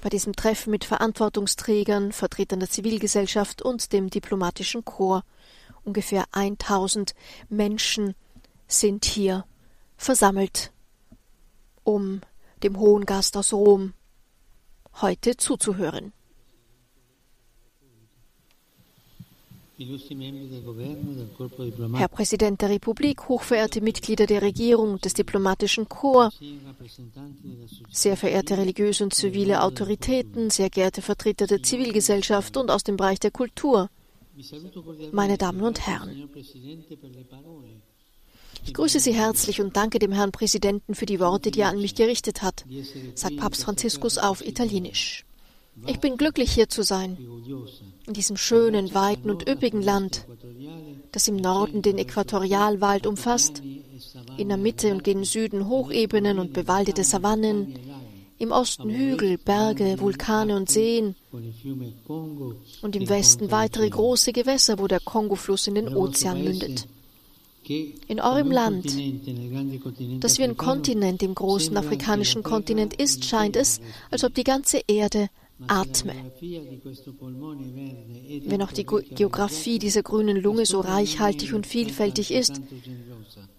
bei diesem Treffen mit Verantwortungsträgern, Vertretern der Zivilgesellschaft und dem diplomatischen Korps. Ungefähr 1000 Menschen sind hier versammelt, um dem hohen Gast aus Rom heute zuzuhören. Herr Präsident der Republik, hochverehrte Mitglieder der Regierung, des diplomatischen Korps, sehr verehrte religiöse und zivile Autoritäten, sehr geehrte Vertreter der Zivilgesellschaft und aus dem Bereich der Kultur, meine Damen und Herren. Ich grüße Sie herzlich und danke dem Herrn Präsidenten für die Worte, die er an mich gerichtet hat, sagt Papst Franziskus auf Italienisch. Ich bin glücklich, hier zu sein, in diesem schönen, weiten und üppigen Land, das im Norden den Äquatorialwald umfasst, in der Mitte und gen Süden Hochebenen und bewaldete Savannen, im Osten Hügel, Berge, Vulkane und Seen und im Westen weitere große Gewässer, wo der Kongofluss in den Ozean mündet. In eurem Land, das wie ein Kontinent im großen afrikanischen Kontinent ist, scheint es, als ob die ganze Erde atme. Wenn auch die Geografie dieser grünen Lunge so reichhaltig und vielfältig ist,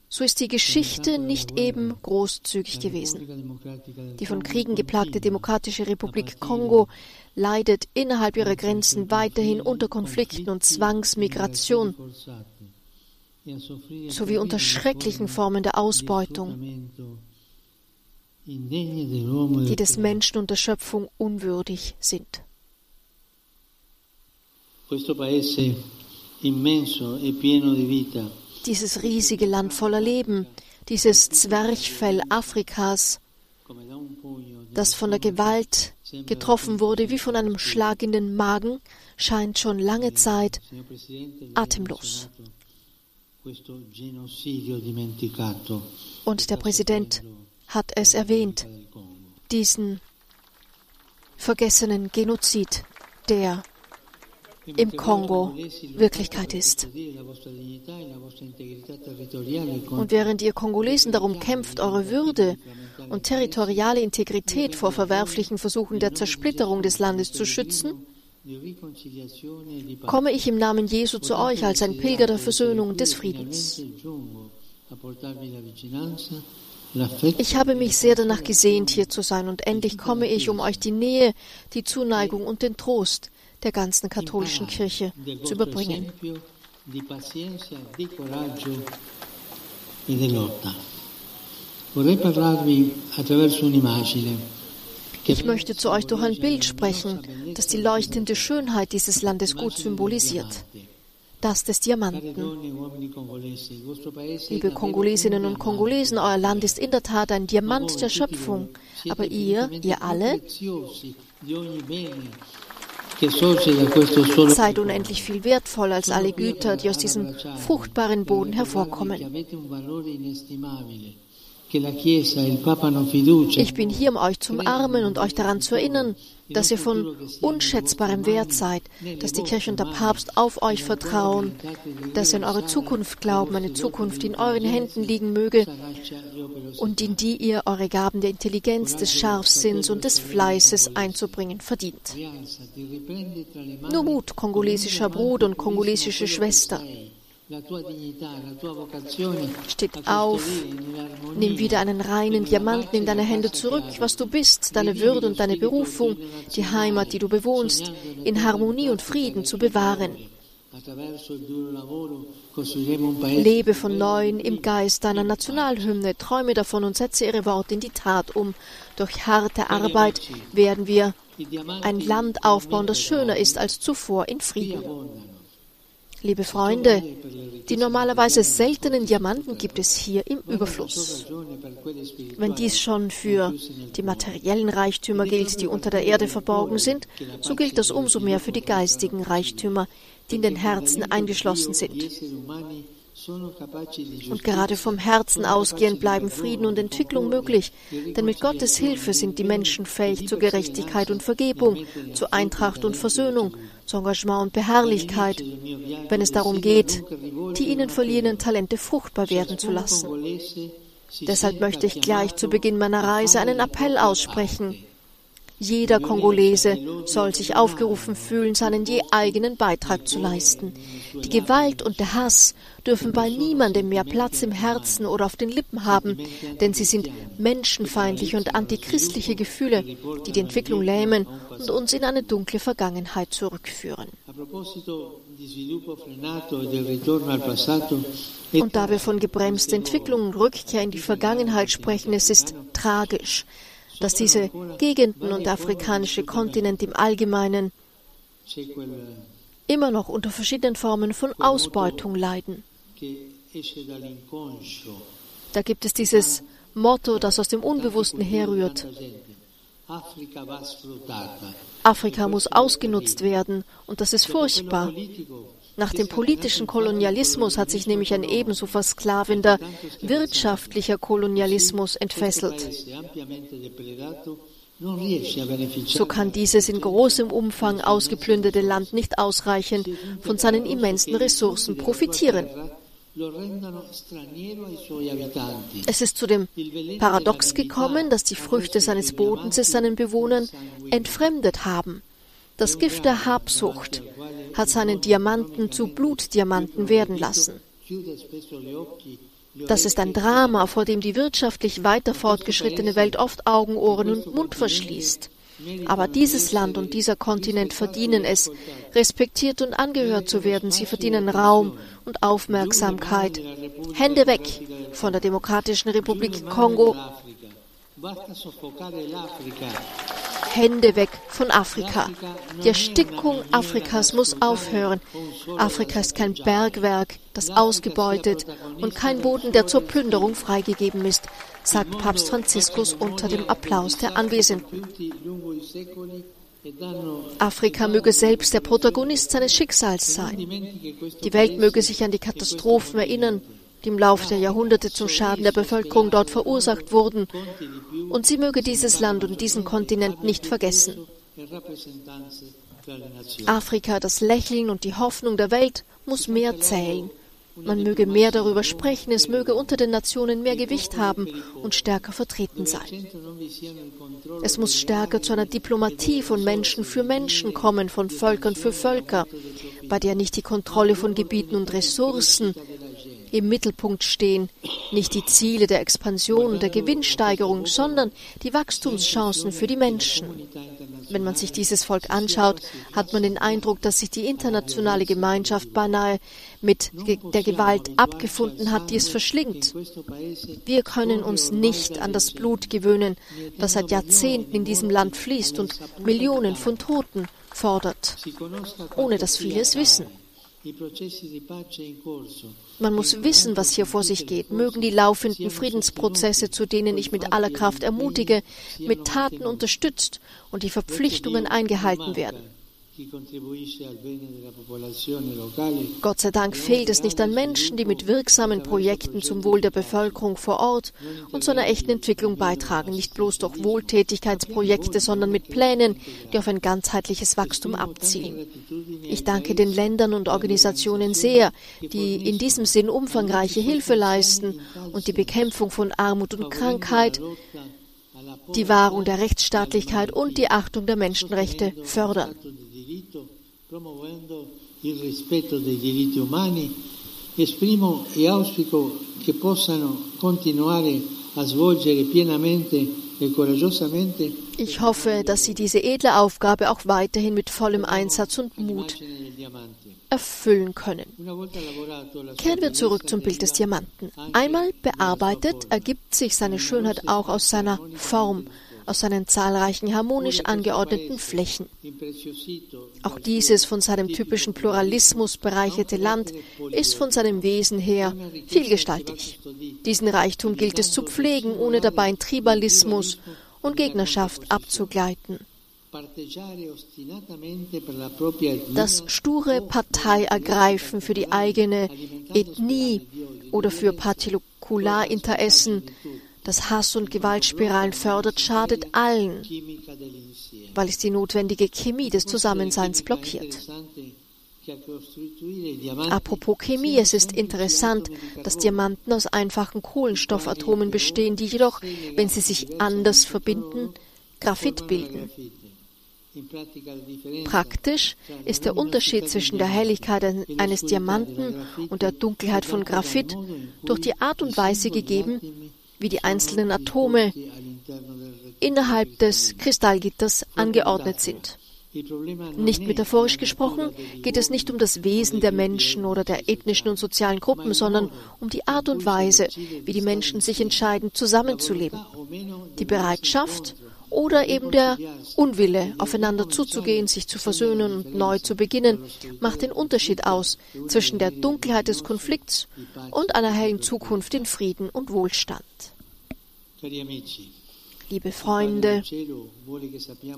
so ist die Geschichte nicht eben großzügig gewesen. Die von Kriegen geplagte Demokratische Republik Kongo leidet innerhalb ihrer Grenzen weiterhin unter Konflikten und Zwangsmigration sowie unter schrecklichen Formen der Ausbeutung die des Menschen und der Schöpfung unwürdig sind. E dieses riesige Land voller Leben, dieses Zwerchfell Afrikas, das von der Gewalt getroffen wurde wie von einem Schlag in den Magen, scheint schon lange Zeit atemlos. Und der Präsident hat es erwähnt, diesen vergessenen Genozid, der im Kongo Wirklichkeit ist. Und während ihr Kongolesen darum kämpft, eure Würde und territoriale Integrität vor verwerflichen Versuchen der Zersplitterung des Landes zu schützen, komme ich im Namen Jesu zu euch als ein Pilger der Versöhnung und des Friedens. Ich habe mich sehr danach gesehnt, hier zu sein, und endlich komme ich, um euch die Nähe, die Zuneigung und den Trost der ganzen katholischen Kirche zu überbringen. Ich möchte zu euch durch ein Bild sprechen, das die leuchtende Schönheit dieses Landes gut symbolisiert das des Diamanten. Liebe Kongolesinnen und Kongolesen, euer Land ist in der Tat ein Diamant der Schöpfung, aber ihr, ihr alle, seid unendlich viel wertvoller als alle Güter, die aus diesem fruchtbaren Boden hervorkommen. Ich bin hier, um euch zu umarmen und euch daran zu erinnern, dass ihr von unschätzbarem Wert seid, dass die Kirche und der Papst auf euch vertrauen, dass ihr in eure Zukunft glauben, eine Zukunft, die in euren Händen liegen möge und in die ihr eure Gaben der Intelligenz, des Scharfsinns und des Fleißes einzubringen verdient. Nur Mut, kongolesischer Bruder und kongolesische Schwester. Steht auf, nimm wieder einen reinen Diamanten in deine Hände zurück, was du bist, deine Würde und deine Berufung, die Heimat, die du bewohnst, in Harmonie und Frieden zu bewahren. Lebe von neuem im Geist deiner Nationalhymne, träume davon und setze ihre Worte in die Tat um. Durch harte Arbeit werden wir ein Land aufbauen, das schöner ist als zuvor in Frieden. Liebe Freunde, die normalerweise seltenen Diamanten gibt es hier im Überfluss. Wenn dies schon für die materiellen Reichtümer gilt, die unter der Erde verborgen sind, so gilt das umso mehr für die geistigen Reichtümer, die in den Herzen eingeschlossen sind. Und gerade vom Herzen ausgehend bleiben Frieden und Entwicklung möglich, denn mit Gottes Hilfe sind die Menschen fähig zur Gerechtigkeit und Vergebung, zu Eintracht und Versöhnung, zu Engagement und Beharrlichkeit, wenn es darum geht, die ihnen verliehenen Talente fruchtbar werden zu lassen. Deshalb möchte ich gleich zu Beginn meiner Reise einen Appell aussprechen. Jeder Kongolese soll sich aufgerufen fühlen, seinen je eigenen Beitrag zu leisten. Die Gewalt und der Hass dürfen bei niemandem mehr Platz im Herzen oder auf den Lippen haben, denn sie sind menschenfeindliche und antichristliche Gefühle, die die Entwicklung lähmen und uns in eine dunkle Vergangenheit zurückführen. Und da wir von gebremster Entwicklung und Rückkehr in die Vergangenheit sprechen, es ist tragisch, dass diese Gegenden und der afrikanische Kontinent im Allgemeinen immer noch unter verschiedenen Formen von Ausbeutung leiden. Da gibt es dieses Motto, das aus dem Unbewussten herrührt. Afrika muss ausgenutzt werden und das ist furchtbar. Nach dem politischen Kolonialismus hat sich nämlich ein ebenso versklavender wirtschaftlicher Kolonialismus entfesselt. So kann dieses in großem Umfang ausgeplünderte Land nicht ausreichend von seinen immensen Ressourcen profitieren. Es ist zu dem Paradox gekommen, dass die Früchte seines Bodens es seinen Bewohnern entfremdet haben. Das Gift der Habsucht hat seinen Diamanten zu Blutdiamanten werden lassen. Das ist ein Drama, vor dem die wirtschaftlich weiter fortgeschrittene Welt oft Augen, Ohren und Mund verschließt. Aber dieses Land und dieser Kontinent verdienen es, respektiert und angehört zu werden. Sie verdienen Raum und Aufmerksamkeit. Hände weg von der Demokratischen Republik Kongo. Hände weg von Afrika. Die Erstickung Afrikas muss aufhören. Afrika ist kein Bergwerk, das ausgebeutet und kein Boden, der zur Plünderung freigegeben ist, sagt Papst Franziskus unter dem Applaus der Anwesenden. Afrika möge selbst der Protagonist seines Schicksals sein. Die Welt möge sich an die Katastrophen erinnern, die im Laufe der Jahrhunderte zum Schaden der Bevölkerung dort verursacht wurden, und sie möge dieses Land und diesen Kontinent nicht vergessen. Afrika, das Lächeln und die Hoffnung der Welt, muss mehr zählen. Man möge mehr darüber sprechen, es möge unter den Nationen mehr Gewicht haben und stärker vertreten sein. Es muss stärker zu einer Diplomatie von Menschen für Menschen kommen, von Völkern für Völker, bei der nicht die Kontrolle von Gebieten und Ressourcen im Mittelpunkt stehen, nicht die Ziele der Expansion und der Gewinnsteigerung, sondern die Wachstumschancen für die Menschen. Wenn man sich dieses Volk anschaut, hat man den Eindruck, dass sich die internationale Gemeinschaft beinahe mit der Gewalt abgefunden hat, die es verschlingt. Wir können uns nicht an das Blut gewöhnen, das seit Jahrzehnten in diesem Land fließt und Millionen von Toten fordert, ohne dass viele es wissen. Man muss wissen, was hier vor sich geht. Mögen die laufenden Friedensprozesse, zu denen ich mit aller Kraft ermutige, mit Taten unterstützt und die Verpflichtungen eingehalten werden. Gott sei Dank fehlt es nicht an Menschen, die mit wirksamen Projekten zum Wohl der Bevölkerung vor Ort und zu einer echten Entwicklung beitragen, nicht bloß durch Wohltätigkeitsprojekte, sondern mit Plänen, die auf ein ganzheitliches Wachstum abzielen. Ich danke den Ländern und Organisationen sehr, die in diesem Sinn umfangreiche Hilfe leisten und die Bekämpfung von Armut und Krankheit, die Wahrung der Rechtsstaatlichkeit und die Achtung der Menschenrechte fördern promuovendo il rispetto dei diritti umani, esprimo e auspico che possano continuare a svolgere pienamente e coraggiosamente ich hoffe, dass Sie diese edle Aufgabe auch weiterhin mit vollem Einsatz und Mut erfüllen können. Kehren wir zurück zum Bild des Diamanten. Einmal bearbeitet, ergibt sich seine Schönheit auch aus seiner Form, aus seinen zahlreichen harmonisch angeordneten Flächen. Auch dieses von seinem typischen Pluralismus bereicherte Land ist von seinem Wesen her vielgestaltig. Diesen Reichtum gilt es zu pflegen, ohne dabei in Tribalismus und Gegnerschaft abzugleiten. Das sture Parteiergreifen für die eigene Ethnie oder für Partikularinteressen das Hass- und Gewaltspiralen fördert, schadet allen, weil es die notwendige Chemie des Zusammenseins blockiert. Apropos Chemie, es ist interessant, dass Diamanten aus einfachen Kohlenstoffatomen bestehen, die jedoch, wenn sie sich anders verbinden, Graphit bilden. Praktisch ist der Unterschied zwischen der Helligkeit eines Diamanten und der Dunkelheit von Graphit durch die Art und Weise gegeben, wie die einzelnen Atome innerhalb des Kristallgitters angeordnet sind. Nicht metaphorisch gesprochen geht es nicht um das Wesen der Menschen oder der ethnischen und sozialen Gruppen, sondern um die Art und Weise, wie die Menschen sich entscheiden, zusammenzuleben. Die Bereitschaft oder eben der Unwille, aufeinander zuzugehen, sich zu versöhnen und neu zu beginnen, macht den Unterschied aus zwischen der Dunkelheit des Konflikts und einer hellen Zukunft in Frieden und Wohlstand. Liebe Freunde,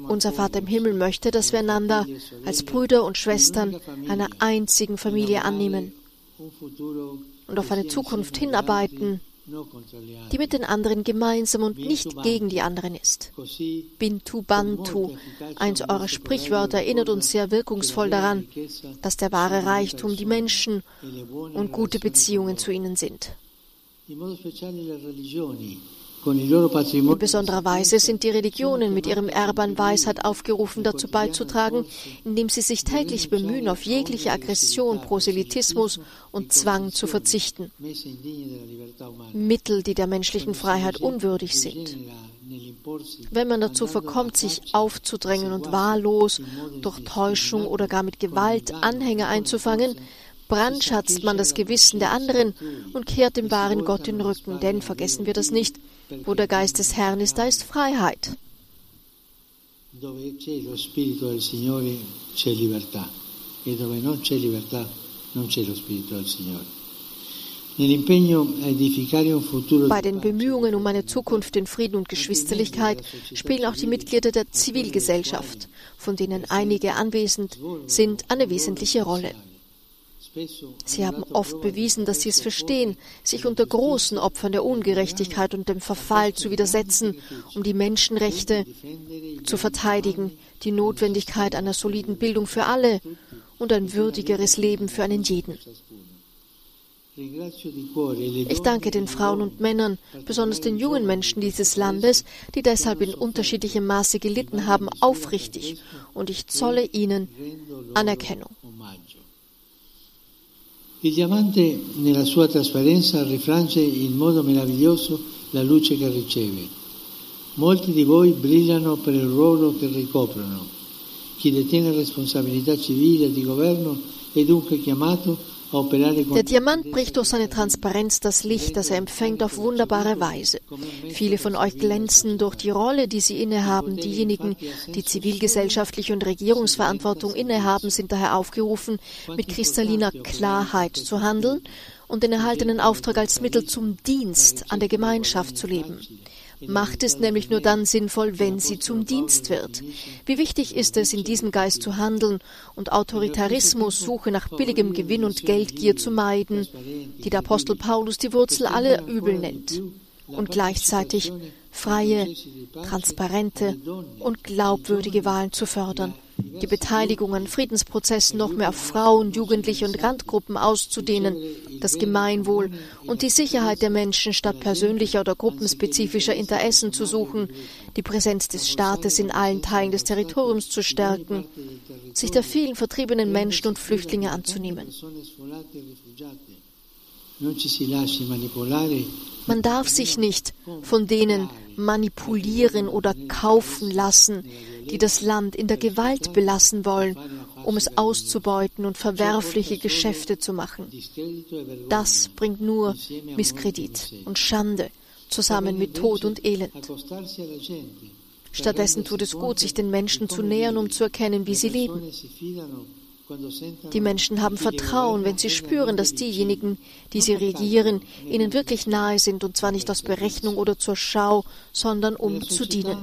unser Vater im Himmel möchte, dass wir einander als Brüder und Schwestern einer einzigen Familie annehmen und auf eine Zukunft hinarbeiten, die mit den anderen gemeinsam und nicht gegen die anderen ist. Bintu Bantu, eins eurer Sprichwörter, erinnert uns sehr wirkungsvoll daran, dass der wahre Reichtum die Menschen und gute Beziehungen zu ihnen sind. In besonderer Weise sind die Religionen mit ihrem Erbe an Weisheit aufgerufen, dazu beizutragen, indem sie sich täglich bemühen, auf jegliche Aggression, Proselytismus und Zwang zu verzichten. Mittel, die der menschlichen Freiheit unwürdig sind. Wenn man dazu verkommt, sich aufzudrängen und wahllos durch Täuschung oder gar mit Gewalt Anhänger einzufangen, brandschatzt man das Gewissen der anderen und kehrt dem wahren Gott den Rücken. Denn vergessen wir das nicht, wo der Geist des Herrn ist, da ist Freiheit. Bei den Bemühungen um eine Zukunft in Frieden und Geschwisterlichkeit spielen auch die Mitglieder der Zivilgesellschaft, von denen einige anwesend sind, eine wesentliche Rolle. Sie haben oft bewiesen, dass sie es verstehen, sich unter großen Opfern der Ungerechtigkeit und dem Verfall zu widersetzen, um die Menschenrechte zu verteidigen, die Notwendigkeit einer soliden Bildung für alle und ein würdigeres Leben für einen jeden. Ich danke den Frauen und Männern, besonders den jungen Menschen dieses Landes, die deshalb in unterschiedlichem Maße gelitten haben, aufrichtig, und ich zolle ihnen Anerkennung. Il diamante nella sua trasparenza rifrange in modo meraviglioso la luce che riceve. Molti di voi brillano per il ruolo che ricoprono. Chi detiene responsabilità civile di governo Der Diamant bricht durch seine Transparenz das Licht, das er empfängt, auf wunderbare Weise. Viele von euch glänzen durch die Rolle, die sie innehaben. Diejenigen, die zivilgesellschaftliche und Regierungsverantwortung innehaben, sind daher aufgerufen, mit kristalliner Klarheit zu handeln und den erhaltenen Auftrag als Mittel zum Dienst an der Gemeinschaft zu leben. Macht ist nämlich nur dann sinnvoll, wenn sie zum Dienst wird. Wie wichtig ist es, in diesem Geist zu handeln und Autoritarismus, Suche nach billigem Gewinn und Geldgier zu meiden, die der Apostel Paulus die Wurzel aller Übel nennt, und gleichzeitig freie, transparente und glaubwürdige Wahlen zu fördern die Beteiligung an Friedensprozessen noch mehr auf Frauen, Jugendliche und Randgruppen auszudehnen, das Gemeinwohl und die Sicherheit der Menschen statt persönlicher oder gruppenspezifischer Interessen zu suchen, die Präsenz des Staates in allen Teilen des Territoriums zu stärken, sich der vielen vertriebenen Menschen und Flüchtlinge anzunehmen. Man darf sich nicht von denen manipulieren oder kaufen lassen, die das Land in der Gewalt belassen wollen, um es auszubeuten und verwerfliche Geschäfte zu machen. Das bringt nur Misskredit und Schande zusammen mit Tod und Elend. Stattdessen tut es gut, sich den Menschen zu nähern, um zu erkennen, wie sie leben. Die Menschen haben Vertrauen, wenn sie spüren, dass diejenigen, die sie regieren, ihnen wirklich nahe sind, und zwar nicht aus Berechnung oder zur Schau, sondern um zu dienen.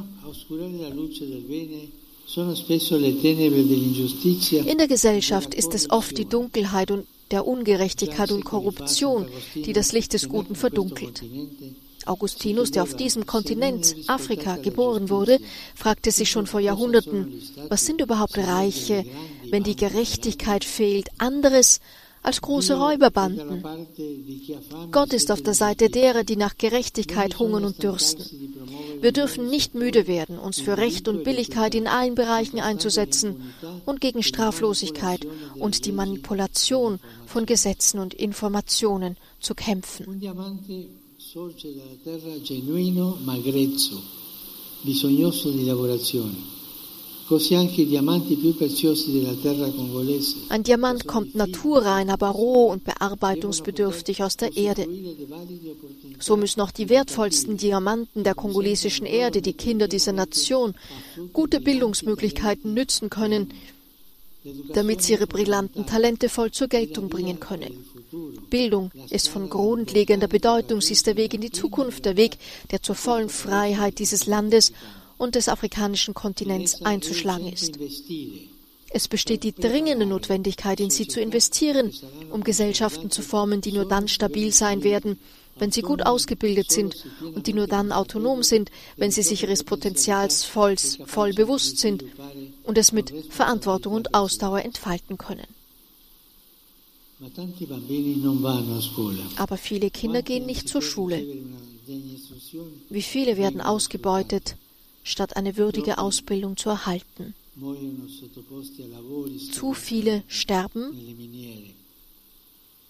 In der Gesellschaft ist es oft die Dunkelheit und der Ungerechtigkeit und Korruption, die das Licht des Guten verdunkelt. Augustinus, der auf diesem Kontinent, Afrika, geboren wurde, fragte sich schon vor Jahrhunderten, was sind überhaupt Reiche, wenn die Gerechtigkeit fehlt, anderes als große Räuberbanden. Gott ist auf der Seite derer, die nach Gerechtigkeit hungern und dürsten. Wir dürfen nicht müde werden, uns für Recht und Billigkeit in allen Bereichen einzusetzen und gegen Straflosigkeit und die Manipulation von Gesetzen und Informationen zu kämpfen. Bisognoso di lavorazione. Ein Diamant kommt naturrein, aber roh und bearbeitungsbedürftig aus der Erde. So müssen auch die wertvollsten Diamanten der kongolesischen Erde, die Kinder dieser Nation, gute Bildungsmöglichkeiten nützen können, damit sie ihre brillanten Talente voll zur Geltung bringen können. Bildung ist von grundlegender Bedeutung. Sie ist der Weg in die Zukunft, der Weg, der zur vollen Freiheit dieses Landes und des afrikanischen Kontinents einzuschlagen ist. Es besteht die dringende Notwendigkeit, in sie zu investieren, um Gesellschaften zu formen, die nur dann stabil sein werden, wenn sie gut ausgebildet sind und die nur dann autonom sind, wenn sie sich ihres Potenzials voll, voll bewusst sind und es mit Verantwortung und Ausdauer entfalten können. Aber viele Kinder gehen nicht zur Schule. Wie viele werden ausgebeutet, statt eine würdige Ausbildung zu erhalten. Zu viele sterben,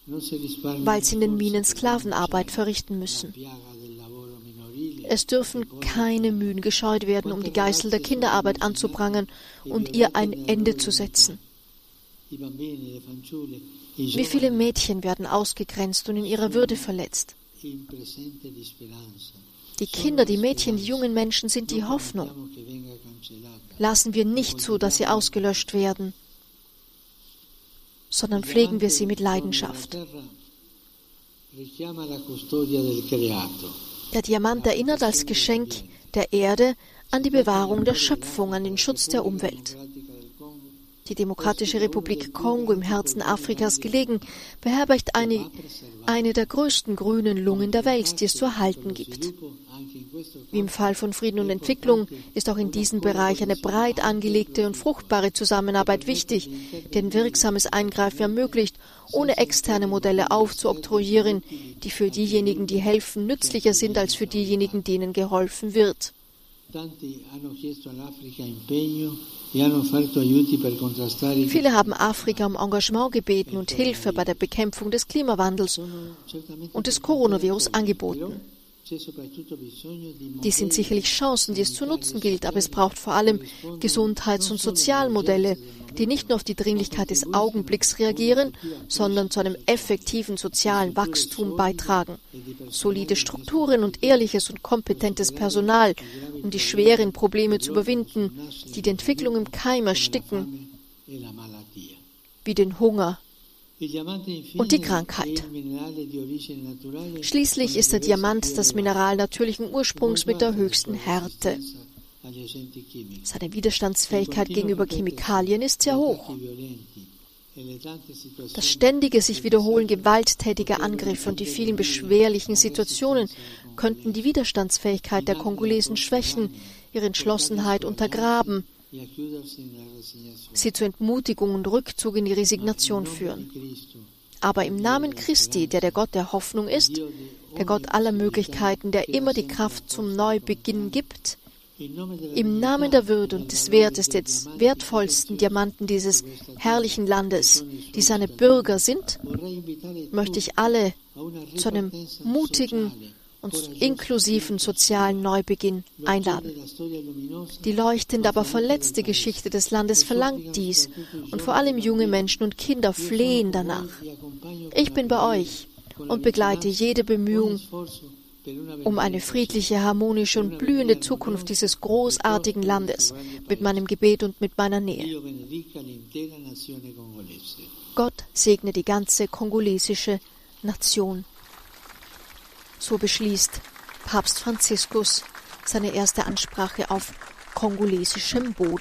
weil sie in den Minen Sklavenarbeit verrichten müssen. Es dürfen keine Mühen gescheut werden, um die Geißel der Kinderarbeit anzuprangern und ihr ein Ende zu setzen. Wie viele Mädchen werden ausgegrenzt und in ihrer Würde verletzt? Die Kinder, die Mädchen, die jungen Menschen sind die Hoffnung. Lassen wir nicht zu, dass sie ausgelöscht werden, sondern pflegen wir sie mit Leidenschaft. Der Diamant erinnert als Geschenk der Erde an die Bewahrung der Schöpfung, an den Schutz der Umwelt die Demokratische Republik Kongo im Herzen Afrikas gelegen, beherbergt eine, eine der größten grünen Lungen der Welt, die es zu erhalten gibt. Wie im Fall von Frieden und Entwicklung ist auch in diesem Bereich eine breit angelegte und fruchtbare Zusammenarbeit wichtig, die ein wirksames Eingreifen ermöglicht, ohne externe Modelle aufzuoktroyieren, die für diejenigen, die helfen, nützlicher sind als für diejenigen, denen geholfen wird. Viele haben Afrika um Engagement gebeten und Hilfe bei der Bekämpfung des Klimawandels und des Coronavirus angeboten. Dies sind sicherlich Chancen, die es zu nutzen gilt, aber es braucht vor allem Gesundheits- und Sozialmodelle, die nicht nur auf die Dringlichkeit des Augenblicks reagieren, sondern zu einem effektiven sozialen Wachstum beitragen. Solide Strukturen und ehrliches und kompetentes Personal, um die schweren Probleme zu überwinden, die die Entwicklung im Keim ersticken, wie den Hunger, und die Krankheit. Schließlich ist der Diamant das Mineral natürlichen Ursprungs mit der höchsten Härte. Seine Widerstandsfähigkeit gegenüber Chemikalien ist sehr hoch. Das ständige sich wiederholen gewalttätiger Angriffe und die vielen beschwerlichen Situationen könnten die Widerstandsfähigkeit der Kongolesen schwächen, ihre Entschlossenheit untergraben sie zu Entmutigung und Rückzug in die Resignation führen. Aber im Namen Christi, der der Gott der Hoffnung ist, der Gott aller Möglichkeiten, der immer die Kraft zum Neubeginn gibt, im Namen der Würde und des Wertes des wertvollsten Diamanten dieses herrlichen Landes, die seine Bürger sind, möchte ich alle zu einem mutigen und inklusiven sozialen Neubeginn einladen. Die leuchtende, aber verletzte Geschichte des Landes verlangt dies und vor allem junge Menschen und Kinder flehen danach. Ich bin bei euch und begleite jede Bemühung um eine friedliche, harmonische und blühende Zukunft dieses großartigen Landes mit meinem Gebet und mit meiner Nähe. Gott segne die ganze kongolesische Nation. So beschließt Papst Franziskus seine erste Ansprache auf kongolesischem Boden.